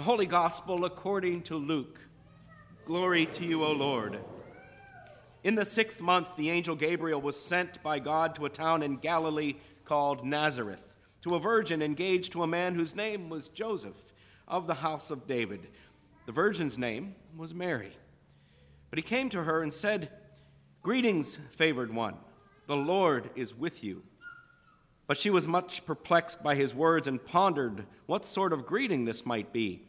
The Holy Gospel according to Luke. Glory to you, O Lord. In the sixth month, the angel Gabriel was sent by God to a town in Galilee called Nazareth, to a virgin engaged to a man whose name was Joseph of the house of David. The virgin's name was Mary. But he came to her and said, Greetings, favored one, the Lord is with you. But she was much perplexed by his words and pondered what sort of greeting this might be.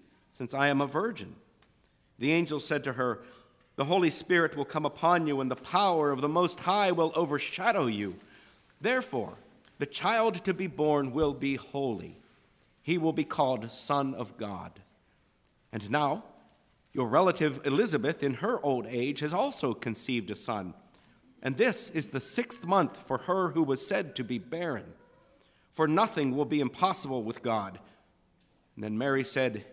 Since I am a virgin. The angel said to her, The Holy Spirit will come upon you, and the power of the Most High will overshadow you. Therefore, the child to be born will be holy. He will be called Son of God. And now, your relative Elizabeth, in her old age, has also conceived a son. And this is the sixth month for her who was said to be barren. For nothing will be impossible with God. And then Mary said,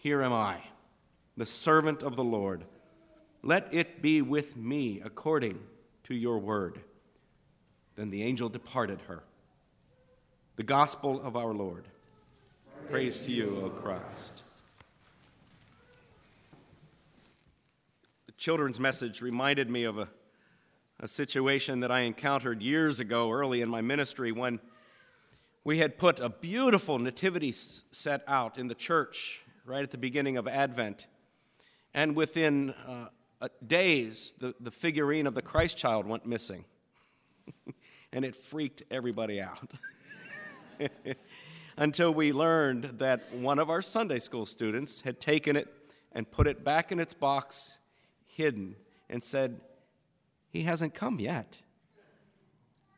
here am I, the servant of the Lord. Let it be with me according to your word. Then the angel departed her. The gospel of our Lord. Praise, Praise to you, O Christ. The children's message reminded me of a, a situation that I encountered years ago, early in my ministry, when we had put a beautiful nativity set out in the church right at the beginning of Advent. And within uh, days, the, the figurine of the Christ child went missing. and it freaked everybody out. Until we learned that one of our Sunday school students had taken it and put it back in its box, hidden, and said, He hasn't come yet.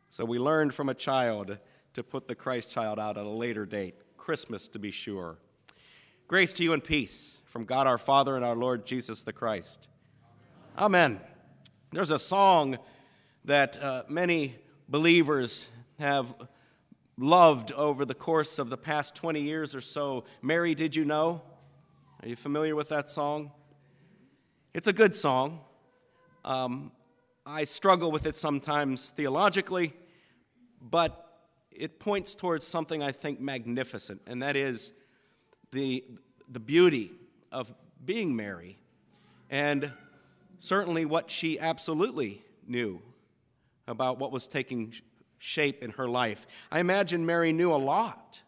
So we learned from a child to put the Christ child out at a later date, Christmas to be sure. Grace to you and peace from God our Father and our Lord Jesus the Christ. Amen. There's a song that uh, many believers have loved over the course of the past 20 years or so. Mary, did you know? Are you familiar with that song? It's a good song. Um, I struggle with it sometimes theologically, but it points towards something I think magnificent, and that is the, the beauty of being Mary and certainly what she absolutely knew about what was taking shape in her life. I imagine Mary knew a lot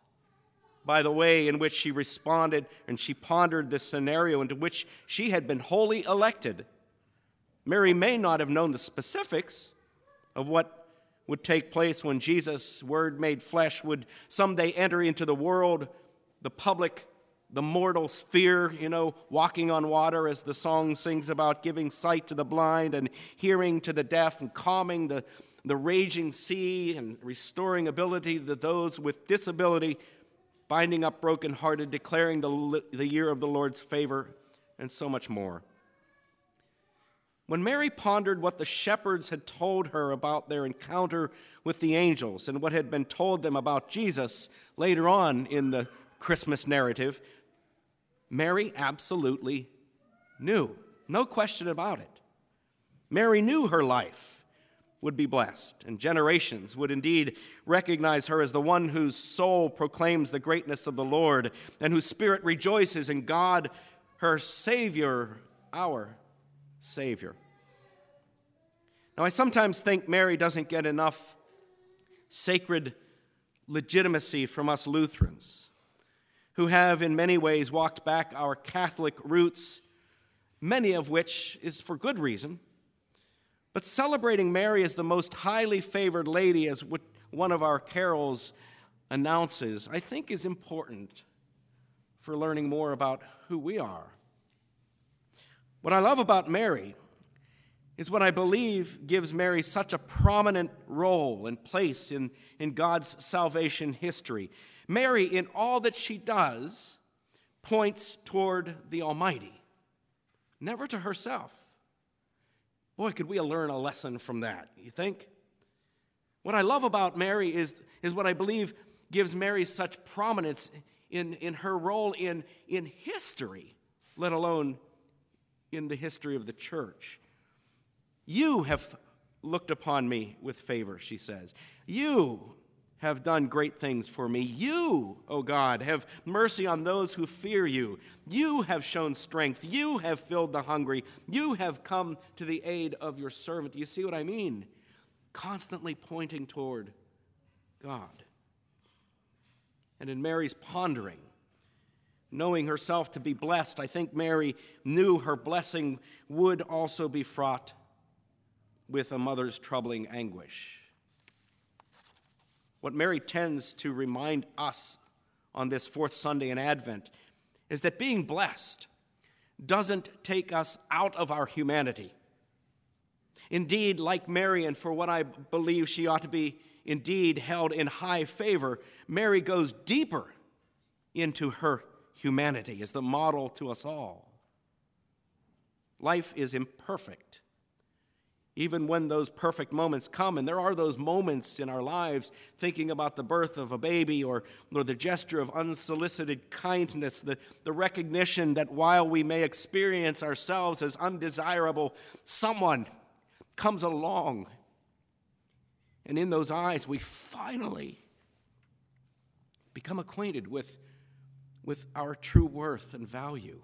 by the way in which she responded and she pondered this scenario into which she had been wholly elected. Mary may not have known the specifics of what would take place when Jesus, Word made flesh, would someday enter into the world, the public the mortal sphere, you know, walking on water, as the song sings about giving sight to the blind and hearing to the deaf and calming the, the raging sea and restoring ability to those with disability, binding up brokenhearted, declaring the, the year of the Lord's favor, and so much more. When Mary pondered what the shepherds had told her about their encounter with the angels and what had been told them about Jesus later on in the Christmas narrative, Mary absolutely knew. No question about it. Mary knew her life would be blessed, and generations would indeed recognize her as the one whose soul proclaims the greatness of the Lord and whose spirit rejoices in God, her Savior, our Savior. Now, I sometimes think Mary doesn't get enough sacred legitimacy from us Lutherans who have in many ways walked back our Catholic roots, many of which is for good reason. But celebrating Mary as the most highly favored lady, as one of our carols announces, I think is important for learning more about who we are. What I love about Mary is what I believe gives Mary such a prominent role and place in, in God's salvation history. Mary, in all that she does, points toward the Almighty, never to herself. Boy, could we learn a lesson from that, you think? What I love about Mary is, is what I believe gives Mary such prominence in, in her role in, in history, let alone in the history of the church. You have looked upon me with favor, she says. You have done great things for me. You, O God, have mercy on those who fear you. You have shown strength. You have filled the hungry. You have come to the aid of your servant. You see what I mean? Constantly pointing toward God. And in Mary's pondering, knowing herself to be blessed, I think Mary knew her blessing would also be fraught with a mother's troubling anguish. What Mary tends to remind us on this fourth Sunday in Advent is that being blessed doesn't take us out of our humanity. Indeed, like Mary, and for what I believe she ought to be indeed held in high favor, Mary goes deeper into her humanity as the model to us all. Life is imperfect even when those perfect moments come, and there are those moments in our lives, thinking about the birth of a baby or, or the gesture of unsolicited kindness, the, the recognition that while we may experience ourselves as undesirable, someone comes along. And in those eyes, we finally become acquainted with, with our true worth and value.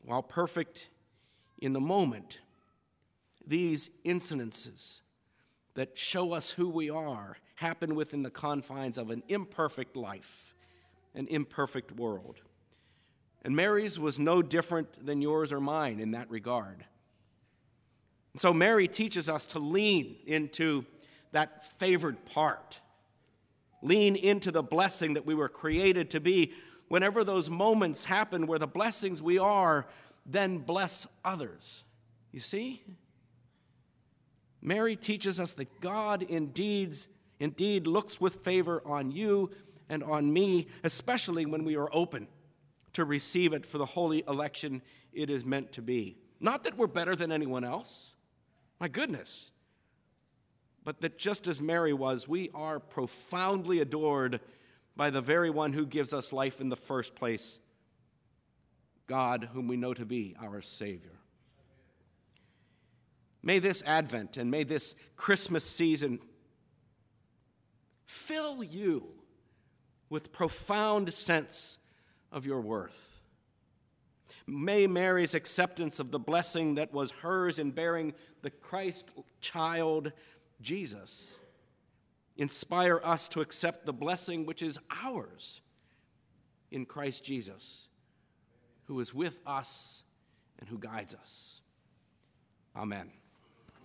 While perfect in the moment these incidences that show us who we are happen within the confines of an imperfect life, an imperfect world. And Mary's was no different than yours or mine in that regard. so Mary teaches us to lean into that favored part, lean into the blessing that we were created to be whenever those moments happen where the blessings we are then bless others. You see? Mary teaches us that God indeed, indeed looks with favor on you and on me, especially when we are open to receive it for the holy election it is meant to be. Not that we're better than anyone else, my goodness, but that just as Mary was, we are profoundly adored by the very one who gives us life in the first place God, whom we know to be our Savior. May this Advent and may this Christmas season fill you with profound sense of your worth. May Mary's acceptance of the blessing that was hers in bearing the Christ child, Jesus, inspire us to accept the blessing which is ours in Christ Jesus who is with us and who guides us. Amen.